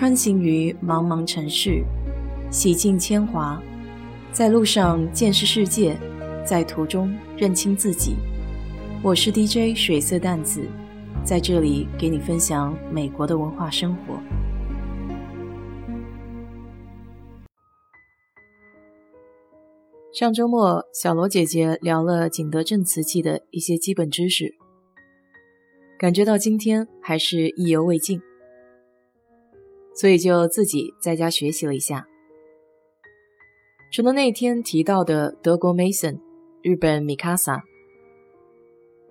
穿行于茫茫城市，洗尽铅华，在路上见识世界，在途中认清自己。我是 DJ 水色淡子，在这里给你分享美国的文化生活。上周末，小罗姐姐聊了景德镇瓷器的一些基本知识，感觉到今天还是意犹未尽。所以就自己在家学习了一下。除了那天提到的德国 Mason、日本 Mikasa，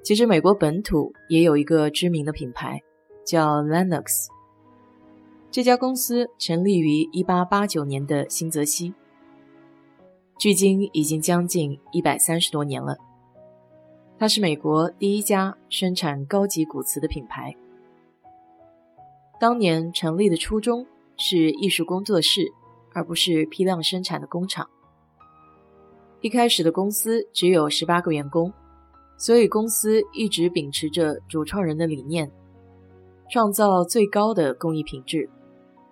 其实美国本土也有一个知名的品牌叫 Lennox。这家公司成立于1889年的新泽西，距今已经将近一百三十多年了。它是美国第一家生产高级骨瓷的品牌。当年成立的初衷是艺术工作室，而不是批量生产的工厂。一开始的公司只有十八个员工，所以公司一直秉持着主创人的理念，创造最高的工艺品质、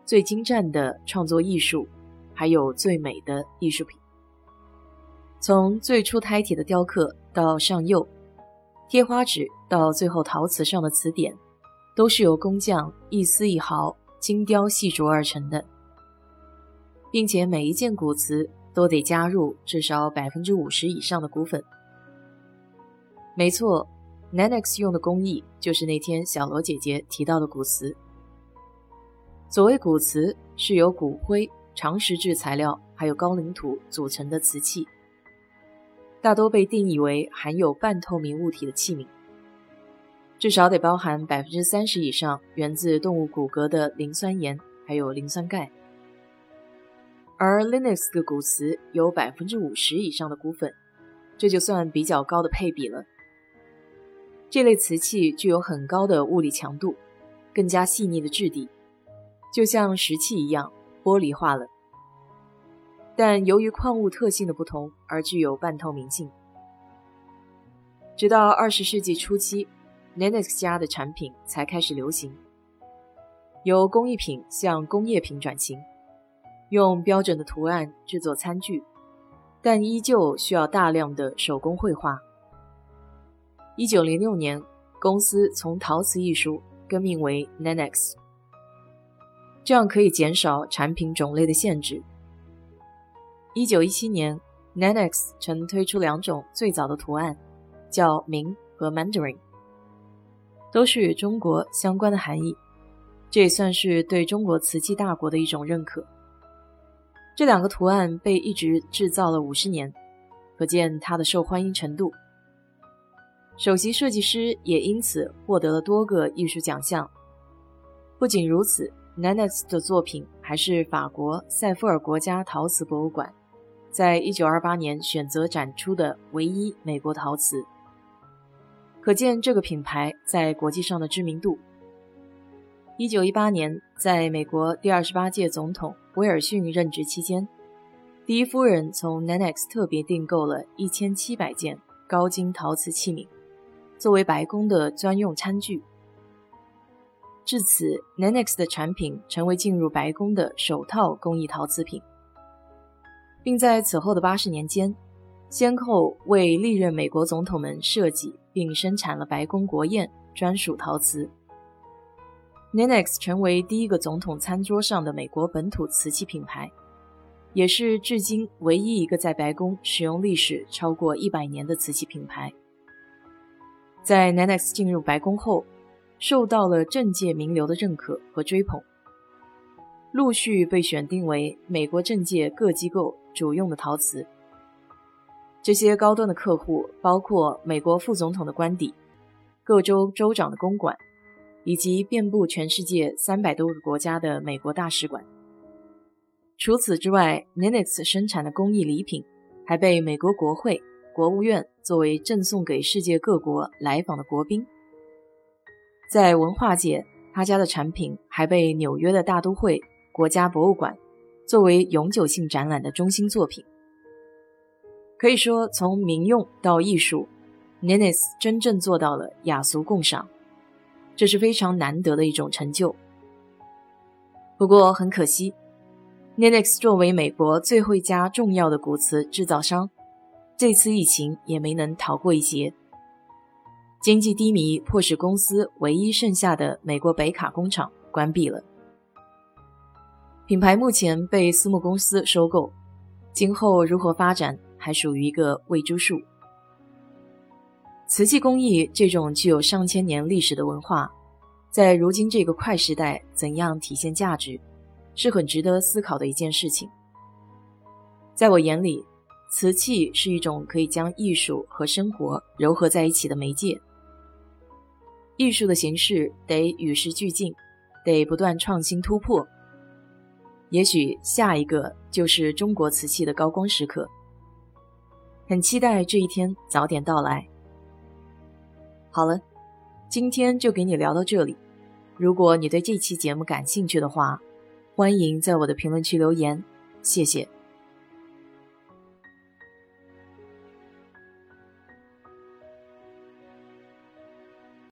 最精湛的创作艺术，还有最美的艺术品。从最初胎体的雕刻到上釉、贴花纸，到最后陶瓷上的瓷点。都是由工匠一丝一毫精雕细琢而成的，并且每一件骨瓷都得加入至少百分之五十以上的骨粉。没错，Nanex 用的工艺就是那天小罗姐姐提到的骨瓷。所谓骨瓷，是由骨灰、长石质材料还有高岭土组成的瓷器，大多被定义为含有半透明物体的器皿。至少得包含百分之三十以上源自动物骨骼的磷酸盐，还有磷酸钙。而 Linux 的骨瓷有百分之五十以上的骨粉，这就算比较高的配比了。这类瓷器具有很高的物理强度，更加细腻的质地，就像石器一样玻璃化了。但由于矿物特性的不同，而具有半透明性。直到二十世纪初期。Nanex 家的产品才开始流行，由工艺品向工业品转型，用标准的图案制作餐具，但依旧需要大量的手工绘画。一九零六年，公司从陶瓷艺术更名为 Nanex，这样可以减少产品种类的限制。一九一七年，Nanex 曾推出两种最早的图案，叫明和 Mandarin。都是与中国相关的含义，这也算是对中国瓷器大国的一种认可。这两个图案被一直制造了五十年，可见它的受欢迎程度。首席设计师也因此获得了多个艺术奖项。不仅如此，Nanex 的作品还是法国塞夫尔国家陶瓷博物馆在一九二八年选择展出的唯一美国陶瓷。可见这个品牌在国际上的知名度。一九一八年，在美国第二十八届总统威尔逊任职期间，第一夫人从 Nanex 特别订购了一千七百件高精陶瓷器皿，作为白宫的专用餐具。至此，Nanex 的产品成为进入白宫的首套工艺陶瓷品，并在此后的八十年间，先后为历任美国总统们设计。并生产了白宫国宴专属陶瓷。Nanex 成为第一个总统餐桌上的美国本土瓷器品牌，也是至今唯一一个在白宫使用历史超过一百年的瓷器品牌。在 Nanex 进入白宫后，受到了政界名流的认可和追捧，陆续被选定为美国政界各机构主用的陶瓷。这些高端的客户包括美国副总统的官邸、各州州长的公馆，以及遍布全世界三百多个国家的美国大使馆。除此之外，Nanex 生产的工艺礼品还被美国国会、国务院作为赠送给世界各国来访的国宾。在文化界，他家的产品还被纽约的大都会国家博物馆作为永久性展览的中心作品。可以说，从民用到艺术，Nanex 真正做到了雅俗共赏，这是非常难得的一种成就。不过很可惜 n i n e x 作为美国最后一家重要的古瓷制造商，这次疫情也没能逃过一劫。经济低迷迫使公司唯一剩下的美国北卡工厂关闭了。品牌目前被私募公司收购，今后如何发展还属于一个未知数。瓷器工艺这种具有上千年历史的文化，在如今这个快时代怎样体现价值，是很值得思考的一件事情。在我眼里，瓷器是一种可以将艺术和生活糅合在一起的媒介。艺术的形式得与时俱进，得不断创新突破。也许下一个就是中国瓷器的高光时刻。很期待这一天早点到来。好了，今天就给你聊到这里。如果你对这期节目感兴趣的话，欢迎在我的评论区留言，谢谢。